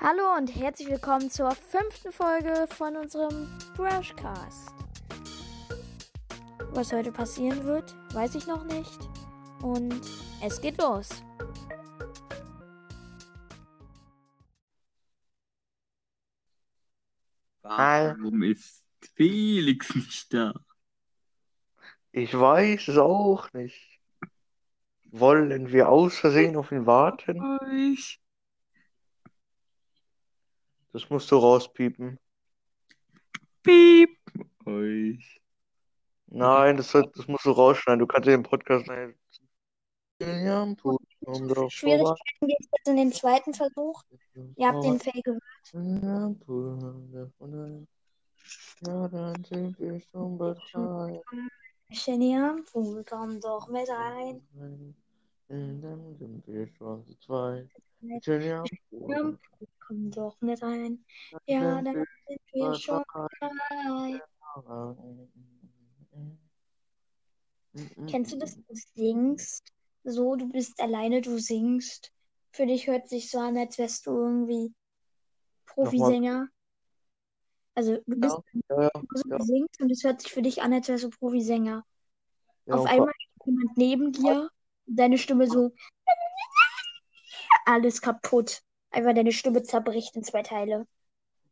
Hallo und herzlich willkommen zur fünften Folge von unserem Brushcast. Was heute passieren wird, weiß ich noch nicht. Und es geht los. Warum ist Felix nicht da? Ich weiß es auch nicht. Wollen wir aus Versehen auf ihn warten? Euch. Das musst du rauspiepen. Piep. Euch. Nein, das, das musst du rausschneiden. Du kannst den Podcast nicht. Schwierigkeiten geht es jetzt in den zweiten Versuch. Ihr habt den Fail gehört. Genial, komm doch mit rein. Dann sind wir schon zu zweit. Ja, komm doch mit rein. Ja, dann sind wir schon bereit. Kennst du das? Du singst so, du bist alleine, du singst. Für dich hört sich so an, als wärst du irgendwie Profisänger. Also du bist Ja, ja, so ja. singst und es hört sich für dich an, als wärst du Profisänger. Auf einmal steht jemand neben dir und deine Stimme so alles kaputt. Einfach deine Stimme zerbricht in zwei Teile.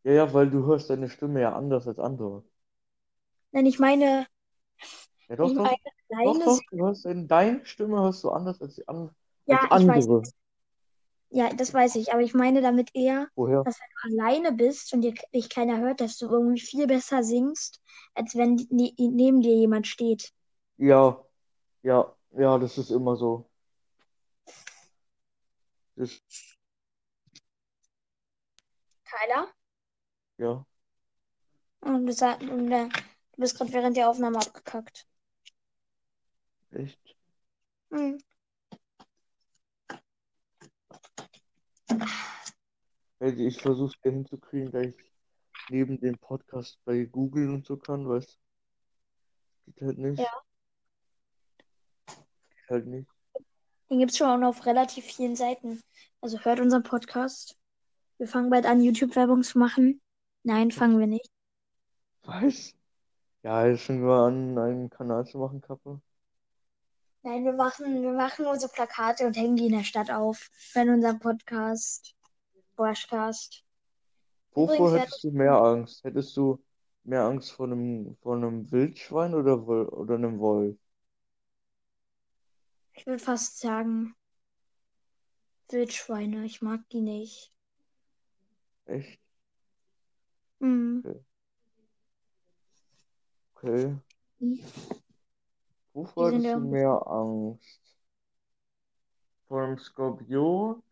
Ja, ja, weil du hörst deine Stimme ja anders als andere. Nein, ich meine, Ja, doch, ich doch, meine doch, doch, du hörst in deine Stimme hörst du anders als die an, Ja, als ich weiß. andere. Ja, das weiß ich. Aber ich meine damit eher, Woher? dass wenn du alleine bist und dir, dich keiner hört, dass du irgendwie viel besser singst, als wenn ne, neben dir jemand steht. Ja, ja, ja, das ist immer so. Das, Tyler? ja, Und du, und, äh, du bist gerade während der Aufnahme abgekackt. echt. Hm. Ich versuche es hinzukriegen, da ich neben dem Podcast bei Google und so kann, weißt du? Geht halt nicht. Ja. Geht halt nicht. Den gibt es schon auf relativ vielen Seiten. Also hört unseren Podcast. Wir fangen bald an, YouTube-Werbung zu machen. Nein, fangen wir nicht. Was? Ja, jetzt fangen wir an, einen Kanal zu machen, Kappe. Nein, wir machen, wir machen unsere Plakate und hängen die in der Stadt auf. Für unseren Podcast. Brushcast. Wovor Übrigens, hättest du mehr Angst? Hättest du mehr Angst vor einem, vor einem Wildschwein oder, oder einem Wolf? Ich würde fast sagen, Wildschweine. Ich mag die nicht. Echt? Hm. Okay. Die Wovor hättest du mehr Angst? Vor einem Skorpion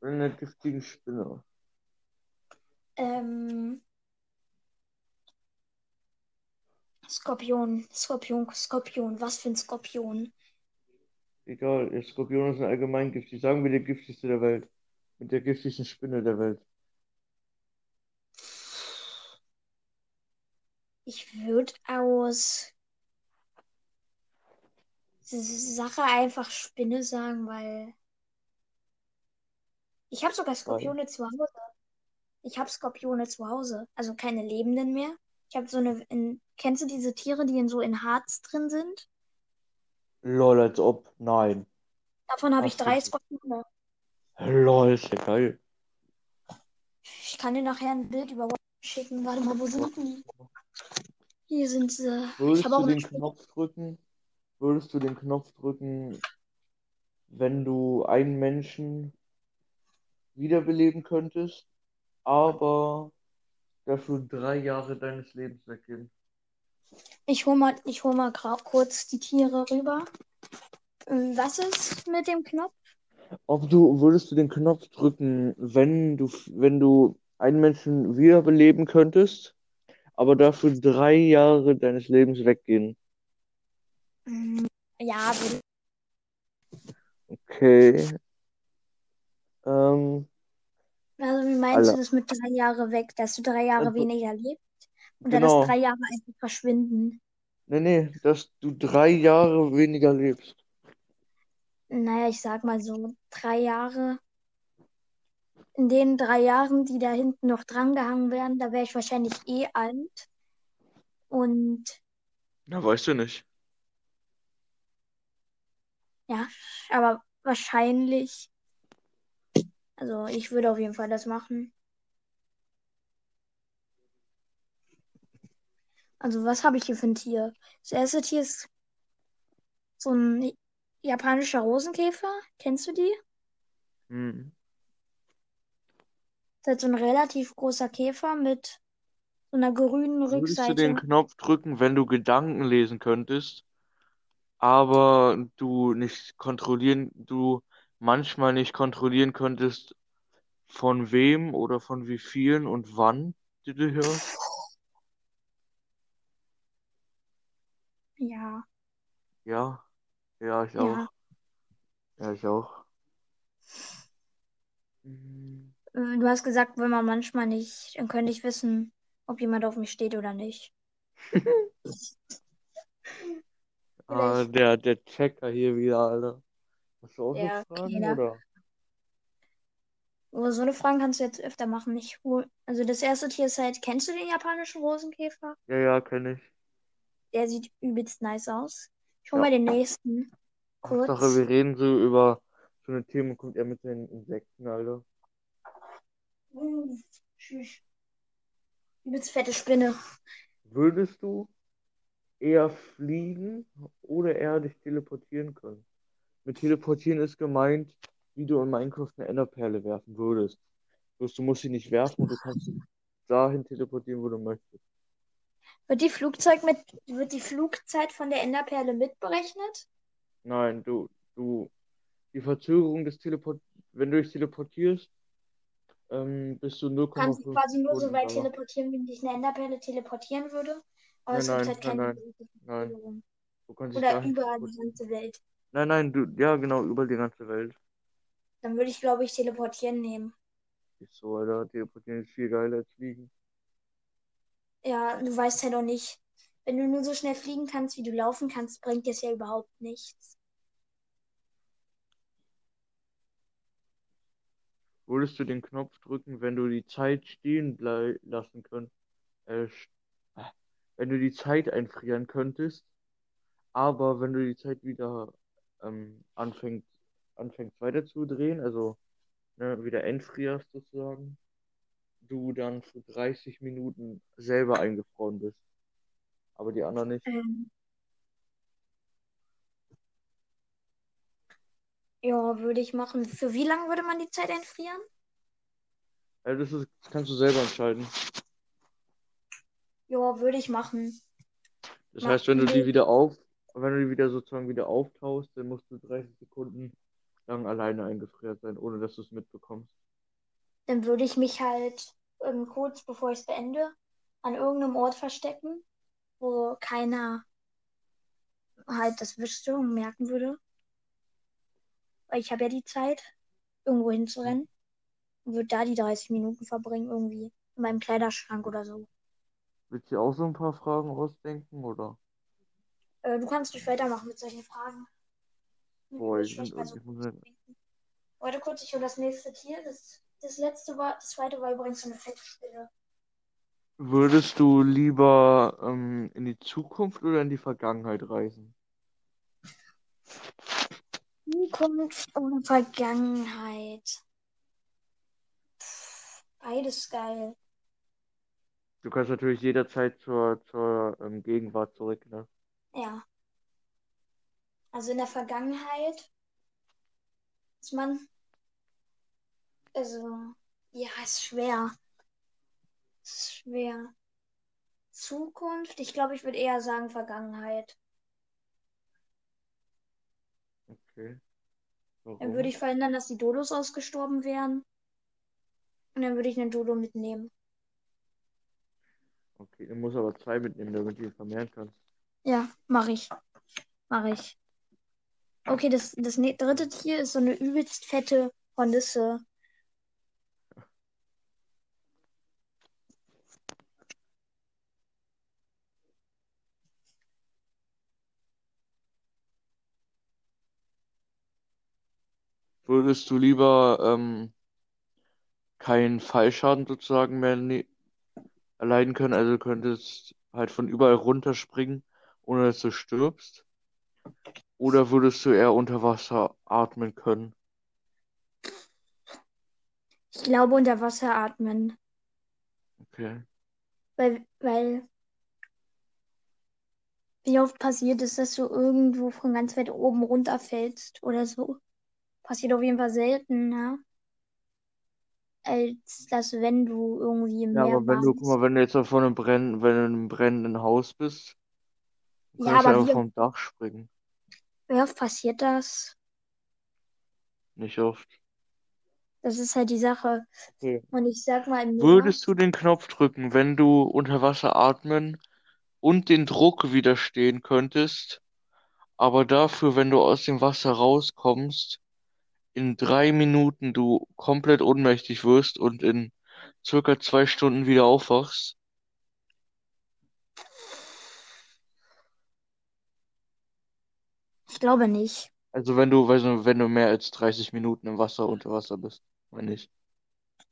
oder einer giftigen Spinne? Ähm, Skorpion, Skorpion, Skorpion. Was für ein Skorpion? Egal, der Skorpion ist ein allgemein giftig. Sagen wir der giftigste der Welt. Mit der giftigsten Spinne der Welt. Ich würde aus Sache einfach Spinne sagen, weil ich habe sogar Skorpione zu Hause. Ich habe Skorpione zu Hause. Also keine lebenden mehr. Ich habe so eine. In, kennst du diese Tiere, die in so in Harz drin sind? Lol, als ob. Nein. Davon habe ich drei Skorpione. Lol, ist ja geil. Ich kann dir nachher ein Bild über WhatsApp schicken. Warte mal, wo sind die? Hier sind sie. Würdest du den Knopf drücken? Würdest du den Knopf drücken, wenn du einen Menschen wiederbeleben könntest, aber dafür drei Jahre deines Lebens weggehen? Ich hol mal, ich hol mal kurz die Tiere rüber. Was ist mit dem Knopf? Ob du, würdest du den Knopf drücken, wenn du, wenn du einen Menschen wiederbeleben könntest, aber dafür drei Jahre deines Lebens weggehen? Mm, Ja, würde Okay. Ähm, Also wie meinst Alle. du das mit drei Jahre weg, dass du drei Jahre Also, weniger lebst? Oder genau. dass drei Jahre einfach verschwinden? Nee, nee, dass du drei Jahre weniger lebst. Naja, ich sag mal so, drei Jahre in den drei Jahren, die da hinten noch drangehangen werden, da wäre ich wahrscheinlich eh alt. Und Na, weißt du nicht. ja, aber wahrscheinlich, also ich würde auf jeden Fall das machen. Also was habe ich hier für ein Tier? Das erste Tier ist so ein japanischer Rosenkäfer. Kennst du die? Hm. Das ist halt so ein relativ großer Käfer mit so einer grünen Würdest du Rückseite. den Knopf drücken, wenn du Gedanken lesen könntest, aber du nicht kontrollieren, du manchmal nicht kontrollieren könntest, von wem oder von wie vielen und wann du die hörst? Ja, Ja, ja, ich ja. auch. Ja, ich auch. Äh, Du hast gesagt, wenn man manchmal nicht, dann könnte ich wissen, ob jemand auf mich steht oder nicht. Ah, der, der Checker hier wieder, Alter. Hast du auch so Ja, Fragen, Kleiner. oder? Aber so eine Frage kannst du jetzt öfter machen. Ich hol, also das erste Tier ist halt, kennst du den japanischen Rosenkäfer? Ja, ja, kenn ich. Der sieht übelst nice aus. Ich hol Ja. mal den nächsten. Hauptsache, Kurz. wir reden so über so eine Themen und kommt er mit den Insekten, Alter. Uh, tschüss. Übelst fette Spinne. Würdest du eher fliegen oder eher dich teleportieren können? Mit teleportieren ist gemeint, wie du in Minecraft eine Enderperle werfen würdest. Du musst sie nicht werfen du kannst sie dahin teleportieren, wo du möchtest. Wird die Flugzeug mit, wird die Flugzeit von der Enderperle mitberechnet? Nein, du, du, die Verzögerung des Teleport, wenn du dich teleportierst, ähm, bist du Du kannst 0,5 quasi nur so weit teleportieren, wie dich eine Enderperle teleportieren würde. Aber Nein, es gibt nein, halt nein, keine nein, nein. Verzögerung. Du kannst Oder überall die ganze Welt. Nein, nein, du, ja, genau, über die ganze Welt. Dann würde ich, glaube ich, teleportieren nehmen. Ist so, Alter, teleportieren ist viel geiler als fliegen. Ja, du weißt ja doch nicht. Wenn du nur so schnell fliegen kannst, wie du laufen kannst, bringt das ja überhaupt nichts. Würdest du den Knopf drücken, wenn du die Zeit stehen lassen könntest? Äh, äh, wenn du die Zeit einfrieren könntest, aber wenn du die Zeit wieder ähm, anfängt, anfängst weiterzudrehen, also ne, wieder entfrierst sozusagen, du dann für 30 Minuten selber eingefroren bist. Aber die anderen nicht. Ähm, ja, würde ich machen. Für wie lange würde man die Zeit einfrieren? Also das ist, das kannst du selber entscheiden. Ja, würde ich machen. Das Ma heißt, wenn du die wieder auf, wenn du die wieder sozusagen wieder auftaust, dann musst du 30 Sekunden lang alleine eingefriert sein, ohne dass du es mitbekommst. Dann würde ich mich halt ähm, kurz bevor ich es beende, an irgendeinem Ort verstecken, wo keiner halt das wüsste und merken würde. Weil ich habe ja die Zeit, irgendwo hinzurennen. Und würde da die 30 Minuten verbringen, irgendwie in meinem Kleiderschrank oder so. Willst du auch so ein paar Fragen ausdenken, oder? Äh, du kannst dich weitermachen mit solchen Fragen. Boah, ich, bei so ich muss. Warte kurz, ich hole das nächste Tier. Das, das letzte war, das zweite war übrigens so eine fette Spinne. Würdest du lieber ähm, in die Zukunft oder in die Vergangenheit reisen? Zukunft oder Vergangenheit? Beides geil. Du kannst natürlich jederzeit zur, zur ähm, Gegenwart zurück, ne? Ja. Also in der Vergangenheit ist man, also, ja, ist schwer. Ist schwer. Zukunft, ich glaube, ich würde eher sagen Vergangenheit. Okay. Dann Warum? würde ich verhindern, dass die Dodos ausgestorben wären. Und dann würde ich einen Dodo mitnehmen. Okay, du musst aber zwei mitnehmen, damit du ihn vermehren kannst. Ja, mache ich. Mache ich. Okay, das, das ne- dritte Tier ist so eine übelst fette Hornisse. Würdest du lieber ähm, keinen Fallschaden sozusagen mehr ne erleiden können. Also du könntest halt von überall runterspringen, ohne dass du stirbst. Oder würdest du eher unter Wasser atmen können? Ich glaube unter Wasser atmen. Okay. Weil, weil wie oft passiert es, dass du irgendwo von ganz weit oben runterfällst oder so? Passiert auf jeden Fall seltener, als dass wenn du irgendwie im Ja, Meer aber wenn du, guck mal, wenn du jetzt auf einem brennenden, wenn du in einem brennenden Haus bist, du Ja, kannst aber einfach wie, vom Dach springen. wie oft passiert das? Nicht oft. Das ist halt die Sache. Okay. Und ich sag mal, im Meer, Würdest du den Knopf drücken, wenn du unter Wasser atmen und den Druck widerstehen könntest, aber dafür, wenn du aus dem Wasser rauskommst, in drei Minuten du komplett ohnmächtig wirst und in circa zwei Stunden wieder aufwachst? ich glaube nicht. Also wenn du, weißt du, wenn du mehr als 30 Minuten im Wasser unter Wasser bist, wenn nicht.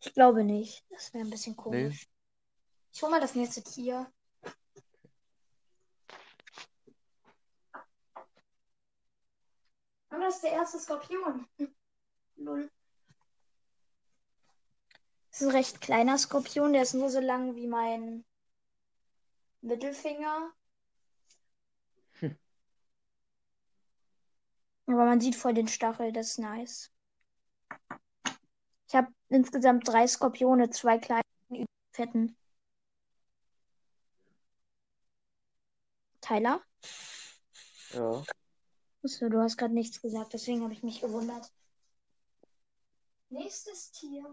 Ich glaube nicht. Das wäre ein bisschen Nee? komisch. Ich hol mal das nächste Tier. Und das ist der erste Skorpion. Null. Das ist ein recht kleiner Skorpion, der ist nur so lang wie mein Mittelfinger. Hm. Aber man sieht voll den Stachel, das ist nice. Ich habe insgesamt drei Skorpione, zwei kleine und fetten. Tyler? Ja. Achso, du hast gerade nichts gesagt, deswegen habe ich mich gewundert. Nächstes Tier.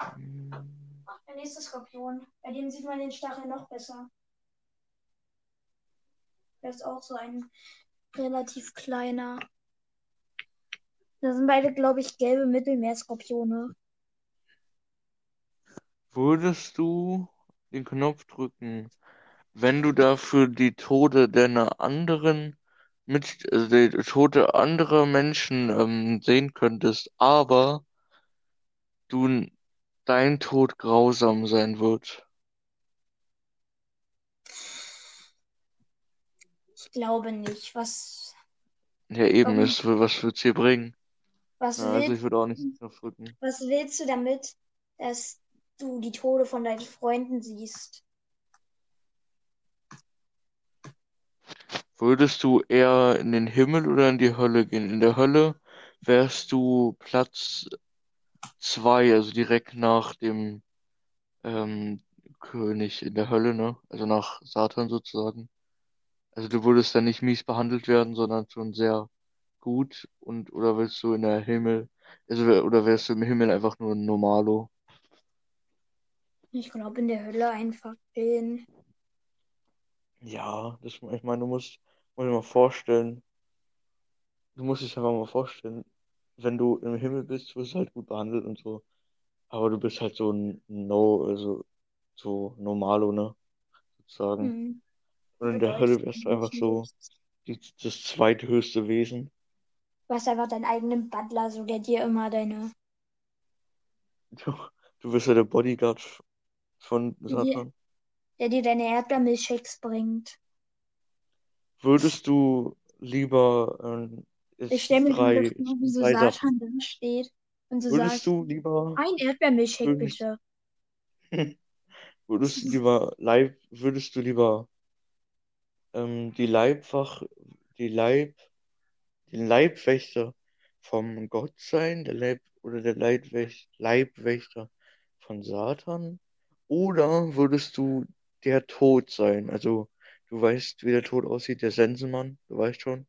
Hm. Ach, der nächste Skorpion. Bei dem sieht man den Stachel noch besser. Der ist auch so ein relativ kleiner. Das sind beide, glaube ich, gelbe Mittelmeerskorpione. Würdest du den Knopf drücken, wenn du dafür die Tode deiner anderen mit, also die Tode anderer Menschen ähm, sehen könntest, aber du dein Tod grausam sein wird? Ich glaube nicht. Was, Ja, eben, warum, es, was wird's hier bringen? was, Ja, also ich würde auch nicht drücken. was willst du damit, dass du die Tode von deinen Freunden siehst? Würdest du eher in den Himmel oder in die Hölle gehen? In der Hölle wärst du Platz zwei, also direkt nach dem ähm, König in der Hölle, ne? Also nach Satan sozusagen. Also du würdest dann nicht mies behandelt werden, sondern schon sehr gut und oder willst du in der Himmel, also oder wärst du im Himmel einfach nur ein Normalo? Ich glaube, in der Hölle einfach chillen. Ja, das, ich meine, du musst, musst dir mal vorstellen, du musst dich einfach mal vorstellen, wenn du im Himmel bist, wirst du halt gut behandelt und so, aber du bist halt so ein No, also so Normalo, ne, sozusagen. Hm. Und in der Hölle wärst du einfach so die, das zweithöchste Wesen. Du hast einfach deinen eigenen Butler, so der dir immer deine, Du, du bist ja der Bodyguard von der Satan. der dir deine Erdbeermilchshakes bringt. Würdest du lieber, ähm, Ich stelle mir drei, vor, wie so. Satan da steht und so Würdest sagt, du lieber, ein Erdbeermilchshake bitte. würdest du lieber Leib, würdest du lieber ähm, die Leibwach, die Leib, den Leibwächter vom Gott sein, der Leib oder der Leibwäch, Leibwächter von Satan? Oder würdest du der Tod sein? Also du weißt, wie der Tod aussieht, der Sensenmann, du weißt schon,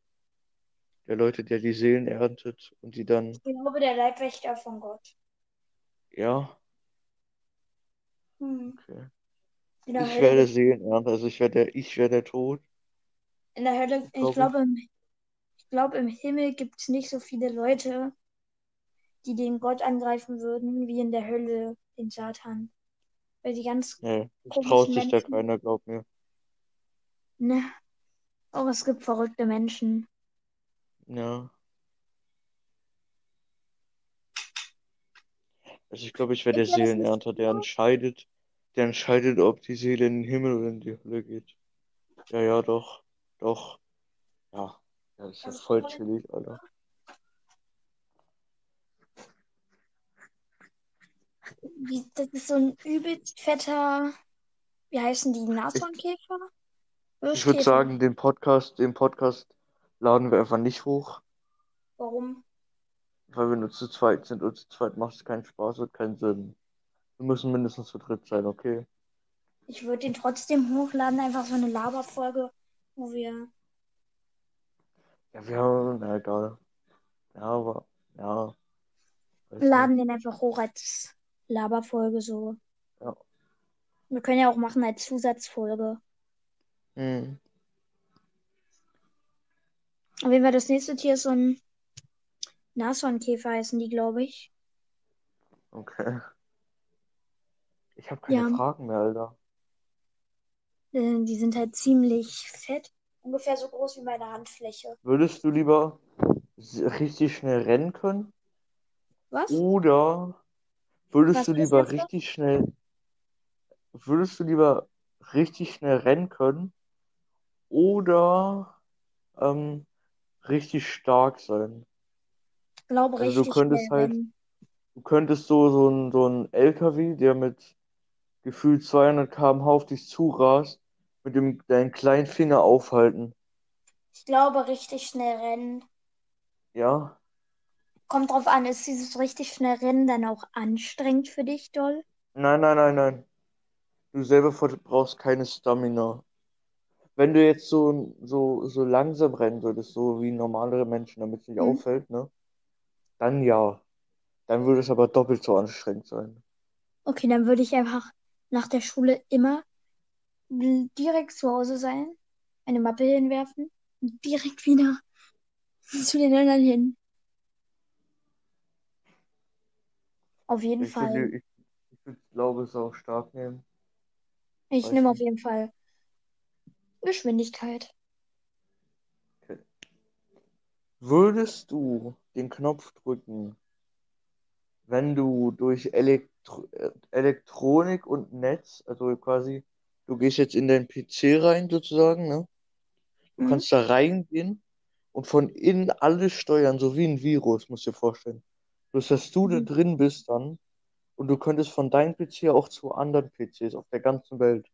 der Leute, der die Seelen erntet und die dann, Ich glaube, der Leibwächter von Gott. ja, Hm. okay. Ich Hölle werde Seelen ernten, also ich werde der, ich werde der Tod, in der Hölle, ich glaube ich. glaube, im, ich glaube, im Himmel gibt es nicht so viele Leute, die den Gott angreifen würden, wie in der Hölle den Satan. Weil die ganz Nee, es traut sich da Menschen. keiner, glaub mir. Ne. Auch es gibt verrückte Menschen. Ja. Also ich glaube, ich wäre der Seelenernter, der entscheidet, der entscheidet, ob die Seele in den Himmel oder in die Hölle geht. Ja, ja, doch, doch. Ja, ja, das ist ja voll chillig, Alter. Das ist so ein übelst fetter, wie heißen die, Nashornkäfer? Ich würde sagen, den Podcast, den Podcast laden wir einfach nicht hoch, Warum? weil wir nur zu zweit sind und zu zweit macht es keinen Spaß und keinen Sinn. Wir müssen mindestens zu dritt sein, okay? Ich würde den trotzdem hochladen, einfach so eine Laberfolge, wo wir. Ja, wir haben, na egal. Ja, aber, ja. Laden den einfach hoch als Laberfolge so. Ja. Wir können ja auch machen als Zusatzfolge. Nicht. Hm. Auf jeden Fall das nächste Tier ist so ein Nashornkäfer heißen die, glaube ich. Okay. Ich habe keine Ja. Fragen mehr, Alter. Äh, Die sind halt ziemlich fett. Ungefähr so groß wie meine Handfläche. Würdest du lieber s- richtig schnell rennen können? Was? Oder würdest Was du das lieber letzte? richtig schnell, würdest du lieber richtig schnell rennen können oder ähm, richtig stark sein? Ich glaube Also du richtig könntest schnell halt- rennen. Du könntest so, so ein, so ein LKW, der mit gefühlt 200 km/h auf dich zurast, mit dem, deinen kleinen Finger aufhalten. Ich glaube richtig schnell rennen. Ja? Kommt drauf an, ist dieses richtig schnell rennen dann auch anstrengend für dich, doll? Nein, nein, nein, nein. Du selber brauchst keine Stamina. Wenn du jetzt so, so, so langsam rennen würdest, so wie normalere Menschen, damit es nicht Mhm. auffällt, ne? Dann ja. Dann würde es aber doppelt so anstrengend sein. Okay, dann würde ich einfach nach der Schule immer direkt zu Hause sein, eine Mappe hinwerfen und direkt wieder zu den anderen hin. Auf jeden Ich Fall. würde, ich, ich würde, glaube es auch stark nehmen. Ich nehme auf jeden Fall Geschwindigkeit. Würdest du den Knopf drücken, wenn du durch Elektro äh, Elektronik und Netz, also quasi, du gehst jetzt in deinen PC rein sozusagen, ne? Du Mhm. kannst da reingehen und von innen alles steuern, so wie ein Virus, musst du dir vorstellen. Bloß, dass du da Mhm. drin bist dann und du könntest von deinem PC auch zu anderen PCs auf der ganzen Welt.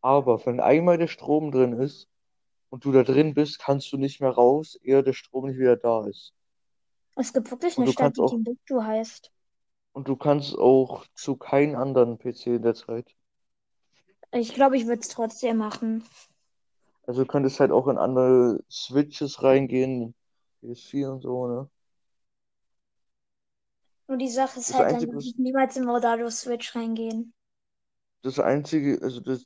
Aber wenn einmal der Strom drin ist und du da drin bist, kannst du nicht mehr raus, ehe der Strom nicht wieder da ist. Es gibt wirklich eine Stadt, die auch- Timbuktu heißt. Und du kannst auch zu keinem anderen PC in der Zeit. Ich glaube, ich würde es trotzdem machen. Also du könntest halt auch in andere Switches reingehen, PS4 und so, ne? Nur die Sache ist Das halt, dann Einzige, würde was- ich niemals in Modado Switch reingehen. Das Einzige, also das,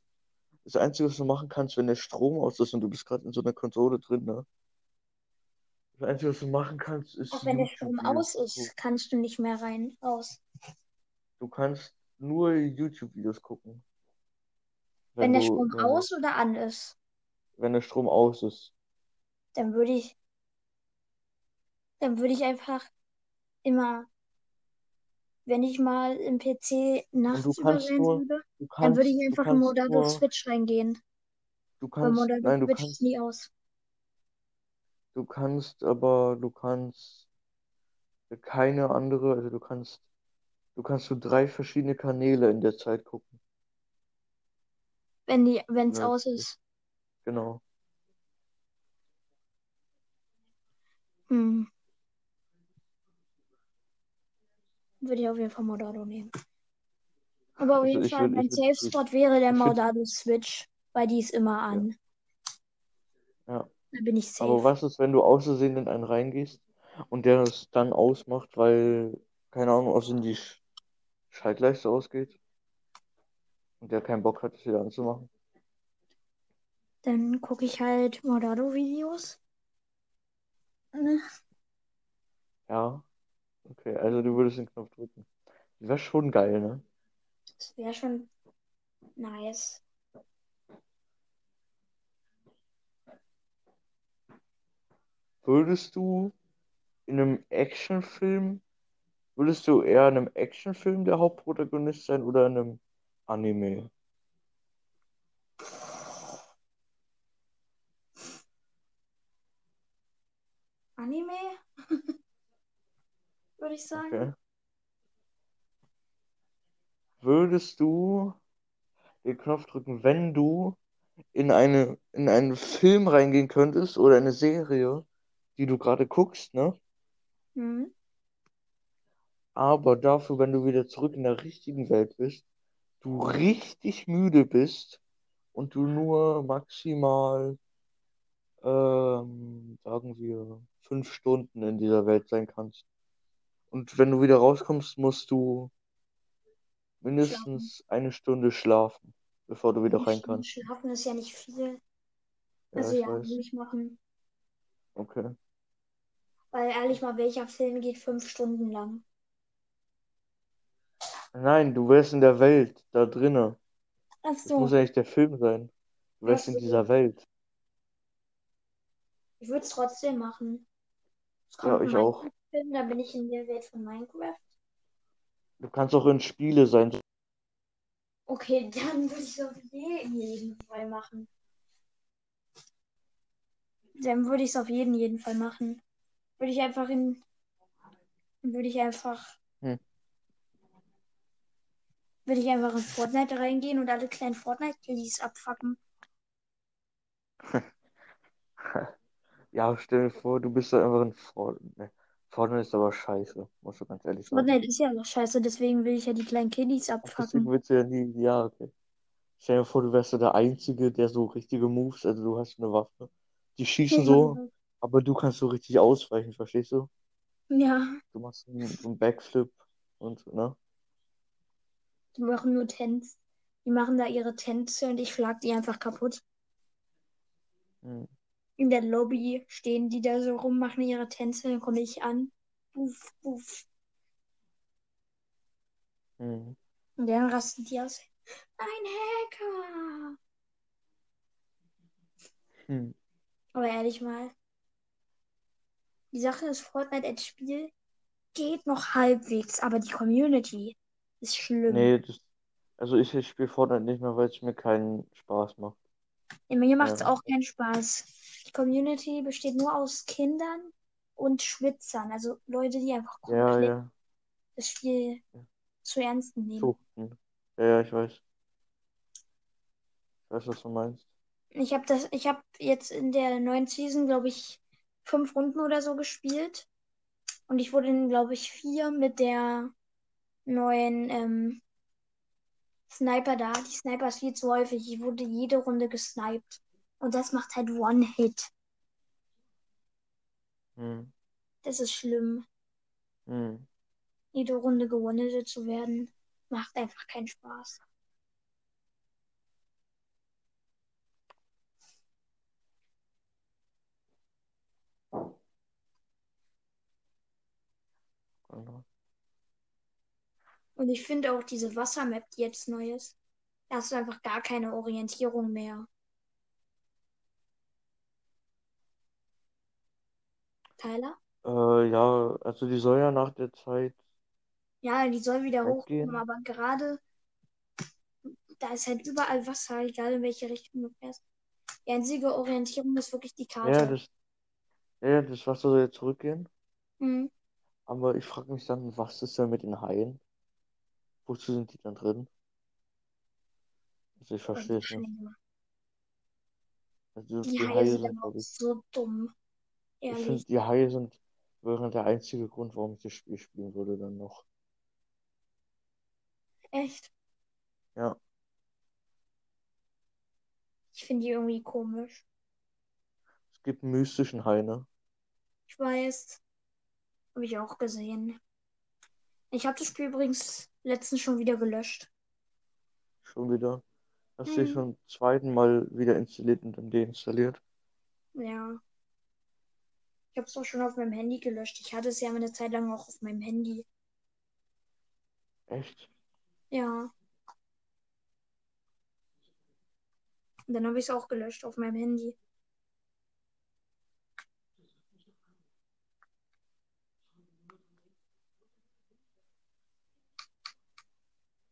das Einzige, was du machen kannst, wenn der Strom aus ist und du bist gerade in so einer Konsole drin, ne? Das Einzige, was du machen kannst, ist Auch wenn der Strom aus gucken. ist, kannst du nicht mehr rein. Aus. Du kannst nur YouTube-Videos gucken. Wenn der du, Strom wenn du, aus oder an ist, wenn der Strom aus ist. dann würde ich, dann würde ich einfach immer, wenn ich mal im PC nachts du über kannst sein nur, würde, du dann würde kannst, ich einfach in kannst Modado Switch reingehen. du Weil kannst, Modado nein, du Switch kannst ist nie aus. Du kannst aber, du kannst keine andere, also du kannst, du kannst so drei verschiedene Kanäle in der Zeit gucken. Wenn die, wenn es Ja, aus ist. Genau. Hm. Würde ich auf jeden Fall Modado nehmen. Aber auf Also jeden Fall, würd- mein Safe Spot wäre der Modado Switch, weil die ist immer an. Ja. Da bin ich Aber safe. was ist, wenn du aus Versehen in einen reingehst und der es dann ausmacht, weil, keine Ahnung, aus die Sch- Schaltleiste ausgeht und der keinen Bock hat, es wieder anzumachen? Dann gucke ich halt Modado-Videos. Ne? Ja. Okay, also du würdest den Knopf drücken. Wäre schon geil, ne? Das wäre schon nice. Würdest du in einem Actionfilm Würdest du eher in einem Actionfilm der Hauptprotagonist sein oder in einem Anime? Anime? Würde ich sagen. Okay. Würdest du den Knopf drücken, wenn du in eine, in einen Film reingehen könntest oder eine Serie, die du gerade guckst, ne? Mhm. Aber dafür, wenn du wieder zurück in der richtigen Welt bist, du richtig müde bist und du nur maximal, ähm, sagen wir, fünf Stunden in dieser Welt sein kannst. Und wenn du wieder rauskommst, musst du mindestens eine Stunde schlafen, bevor du wieder Eine rein Stunde kannst. Schlafen ist ja nicht viel. Ja, Also ja, weiß. würde ich machen. Okay. Weil ehrlich mal, welcher Film geht fünf Stunden lang? Nein, du wärst in der Welt, da drinnen. Ach Das muss so. ja nicht der Film sein. Du wärst Ach in so. dieser Welt. Ich würde es trotzdem machen. Ja, ich auch. Minecraft-Film, da bin ich in der Welt von Minecraft. Du kannst auch in Spiele sein. Okay, dann würde ich es auf jeden Fall machen. Dann würde ich es auf jeden, jeden Fall machen. Würde ich einfach in. Würde ich einfach. Hm. Würde ich einfach in Fortnite reingehen und alle kleinen Fortnite-Killies abfacken. Ja, stell dir vor, du bist da einfach in Fortnite. Fortnite ist aber scheiße, musst du ganz ehrlich sagen. Fortnite ist ja noch scheiße, deswegen will ich ja die kleinen Killies Ach, deswegen abfacken. willst du ja nie. Ja, okay. Stell dir vor, du wärst so der Einzige, der so richtige Moves, also du hast eine Waffe. Die schießen so, aber du kannst so richtig ausweichen, verstehst du? Ja, Du machst einen, einen Backflip und, ne? die machen nur Tänze. Die machen da ihre Tänze und ich schlag die einfach kaputt. Hm. In der Lobby stehen die da so rum, machen ihre Tänze, dann komme ich an. Buff, buff. Hm. Und dann rasten die aus. Ein Hacker! Hm. Aber ehrlich mal, die Sache ist, Fortnite als Spiel geht noch halbwegs, aber die Community ist schlimm. Nee, das, also ich, ich spiele Fortnite nicht mehr, weil es mir keinen Spaß macht. Ja, mir macht es Ja. auch keinen Spaß. Community besteht nur aus Kindern und Schwitzern, also Leute, die einfach Ja, komplett ja, das Spiel zu ernst nehmen. suchten. Ja, ja, ich weiß. Ich weiß, was du meinst. Ich habe das, ich habe jetzt in der neuen Season, glaube ich, fünf Runden oder so gespielt. Und ich wurde in, glaube ich, vier mit der neuen ähm, Sniper da. Die Sniper ist viel zu häufig. Ich wurde jede Runde gesniped. Und das macht halt One-Hit. Hm. Das ist schlimm. Hm. Jede Runde gewonnen zu werden, macht einfach keinen Spaß. Und ich finde auch diese Wassermap, die jetzt neu ist, da hast du einfach gar keine Orientierung mehr. Tyler? Äh, ja, also die soll ja nach der Zeit. Ja, die soll wieder Weggehen. hochkommen, aber gerade da ist halt überall Wasser, egal in welche Richtung du fährst. Die einzige Orientierung ist wirklich die Karte. Ja, das, ja, das Wasser soll jetzt zurückgehen. Hm. Aber ich frage mich dann, was ist denn mit den Haien? Wozu sind die dann drin? Also ich verstehe es nicht. Also Die die Haie sind sind, so dumm. Ich Ehrlich. finde, die Haie sind, wären der einzige Grund, warum ich das Spiel spielen würde dann noch. Echt. Ja. Ich finde die irgendwie komisch. Es gibt einen mystischen Hai, ne? Ich weiß. Habe ich auch gesehen. Ich habe das Spiel übrigens letztens schon wieder gelöscht. Schon wieder. Hast du dich schon zum zweiten Mal wieder installiert und dann deinstalliert? Ja. Ich habe es auch schon auf meinem Handy gelöscht. Ich hatte es ja eine Zeit lang auch auf meinem Handy. Echt? Ja. Und dann habe ich es auch gelöscht auf meinem Handy.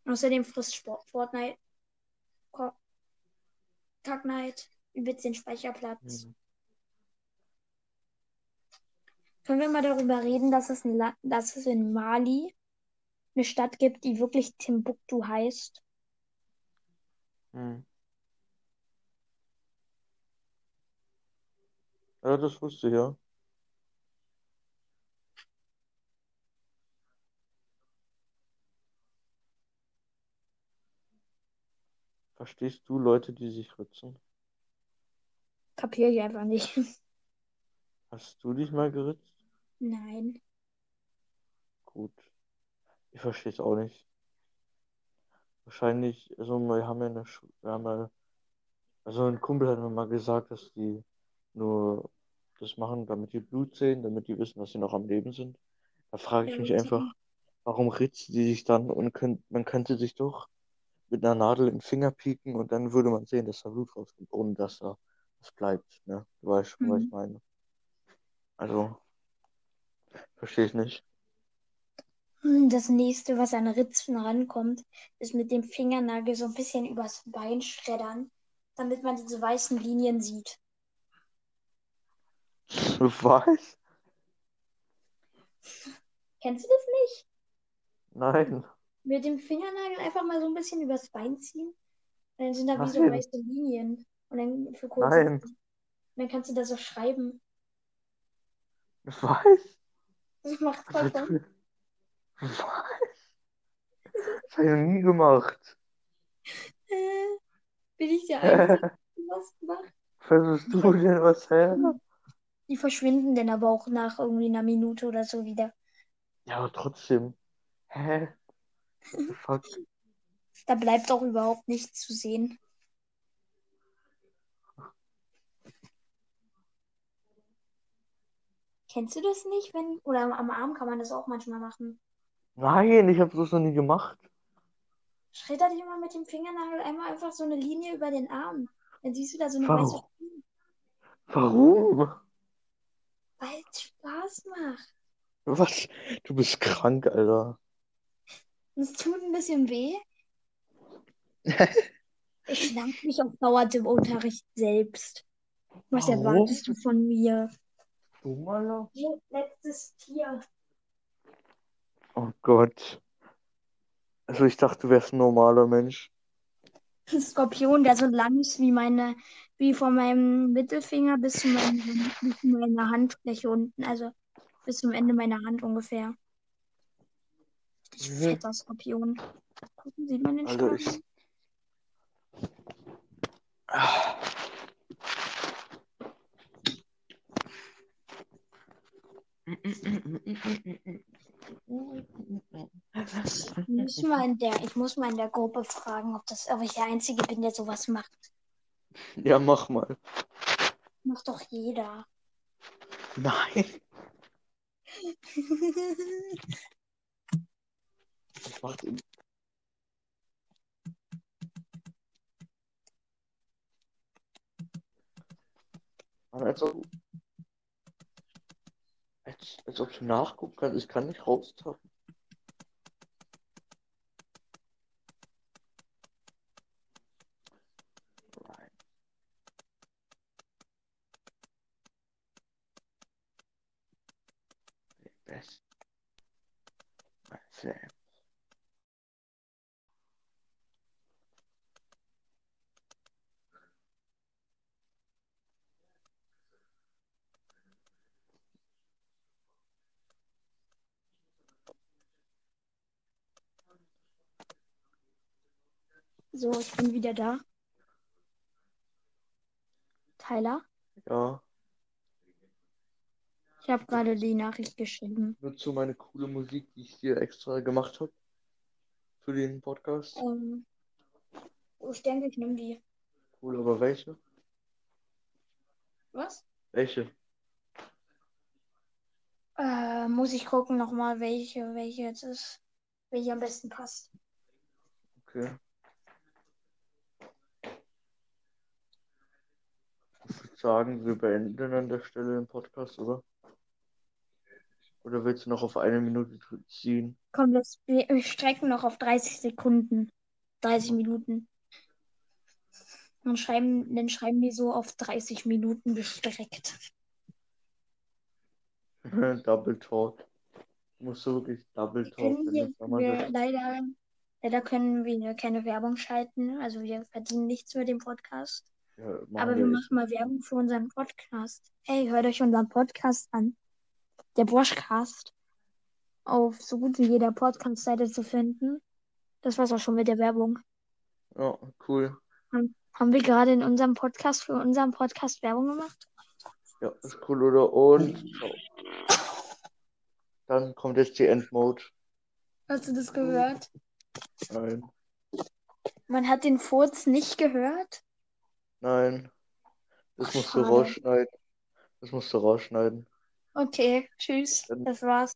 Außerdem frisst Sport Fortnite. Ko- Kacknight übelst den Speicherplatz. Hm. Können wir mal darüber reden, dass es, ein dass es in Mali eine Stadt gibt, die wirklich Timbuktu heißt? Hm. Ja, das wusste ich ja. Verstehst du Leute, die sich ritzen? Kapiere ich einfach nicht. Hast du dich mal geritzt? Nein. Gut. Ich verstehe es auch nicht. Wahrscheinlich, also wir haben ja eine, Schu- wir haben ja, also ein Kumpel hat mir mal gesagt, dass die nur das machen, damit die Blut sehen, damit die wissen, dass sie noch am Leben sind. Da frage ich mich einfach, warum ritzen die sich dann und könnt, man könnte sich doch mit einer Nadel in den Finger pieken und dann würde man sehen, dass da Blut rauskommt, ohne dass da was bleibt, ne? Du weißt schon, was ich Mhm. meine. Also, verstehe ich nicht. Hm, Das nächste, was an Ritzen rankommt, ist mit dem Fingernagel so ein bisschen übers Bein schreddern, damit man diese weißen Linien sieht. Was? Kennst du das nicht? Nein. Mit dem Fingernagel einfach mal so ein bisschen übers Bein ziehen. Und dann sind da wie so Nein. weiße Linien. Und dann für kurze Nein. Und dann kannst du da so schreiben. Was? Hast Spaß. du? Was? Das habe ich noch nie gemacht. Äh, bin ich der Einzige, die was macht? Versuchst du denn was her? Die verschwinden dann aber auch nach irgendwie einer Minute oder so wieder. Ja, aber trotzdem. Hä? Fuck? Da bleibt auch überhaupt nichts zu sehen. Kennst du das nicht? Wenn, oder am- am Arm kann man das auch manchmal machen. Nein, ich habe das noch nie gemacht. Schredder dir mal mit dem Fingernagel einmal einfach so eine Linie über den Arm. Dann siehst du da so eine Warum? weiße Linie, Warum? weil es Spaß macht. Was? Du bist krank, Alter. Es tut ein bisschen weh. Ich schlank mich auf Dauer im Unterricht selbst. Was Warum? erwartest du von mir? Hey, letztes Tier. Oh Gott. Also ich dachte, du wärst ein normaler Mensch. Ein Skorpion, der so lang ist wie meine, wie von meinem Mittelfinger bis zu, meinem, bis zu meiner Handfläche unten. Also bis zum Ende meiner Hand ungefähr. Richtig Mhm. fetter Skorpion. Gucken, sieht man den Also Stachel? ich. Muss mal in der, ich muss mal in der Gruppe fragen, ob das, ob ich der Einzige bin, der sowas macht. Ja, mach mal. Macht doch jeder. Nein. Das macht ihn. Mann, als ob, als, als ob du nachgucken kannst. Ich kann nicht raustappen. Friend. So, ich bin wieder da. Tyler, Ja, ich habe gerade die Nachricht geschrieben. nutzt du meine coole Musik, die ich dir extra gemacht habe für den Podcast? Ähm, ich denke, ich nehme die. Cool, aber welche? Was? Welche? Äh, muss ich gucken nochmal, welche, welche jetzt ist. Welche am besten passt. Okay. Ich würde sagen, wir beenden an der Stelle den Podcast, oder? Oder willst du noch auf eine Minute ziehen? Komm, das, wir wir strecken noch auf 30 Sekunden. 30 Minuten. Dann schreiben, dann schreiben die so auf 30 Minuten gestreckt. Double Talk. Musst du wirklich Double Talk wir, wir leider, leider können wir keine Werbung schalten. Also wir verdienen nichts mit dem Podcast. ja, Aber wir wir machen mal Werbung für unseren Podcast. Hey, hört euch unseren Podcast an. Der Boschcast. Auf so gut wie jeder Podcast-Seite zu finden. Das war's auch schon mit der Werbung. Ja, cool. Haben, haben wir gerade in unserem Podcast für unseren Podcast Werbung gemacht? Ja, ist cool, oder? Und dann kommt jetzt die Endmode. Hast du das gehört? Nein, Man hat den Furz nicht gehört? nein. Das musst du Schade. rausschneiden. Das musst du rausschneiden. Okay, tschüss. Das war's.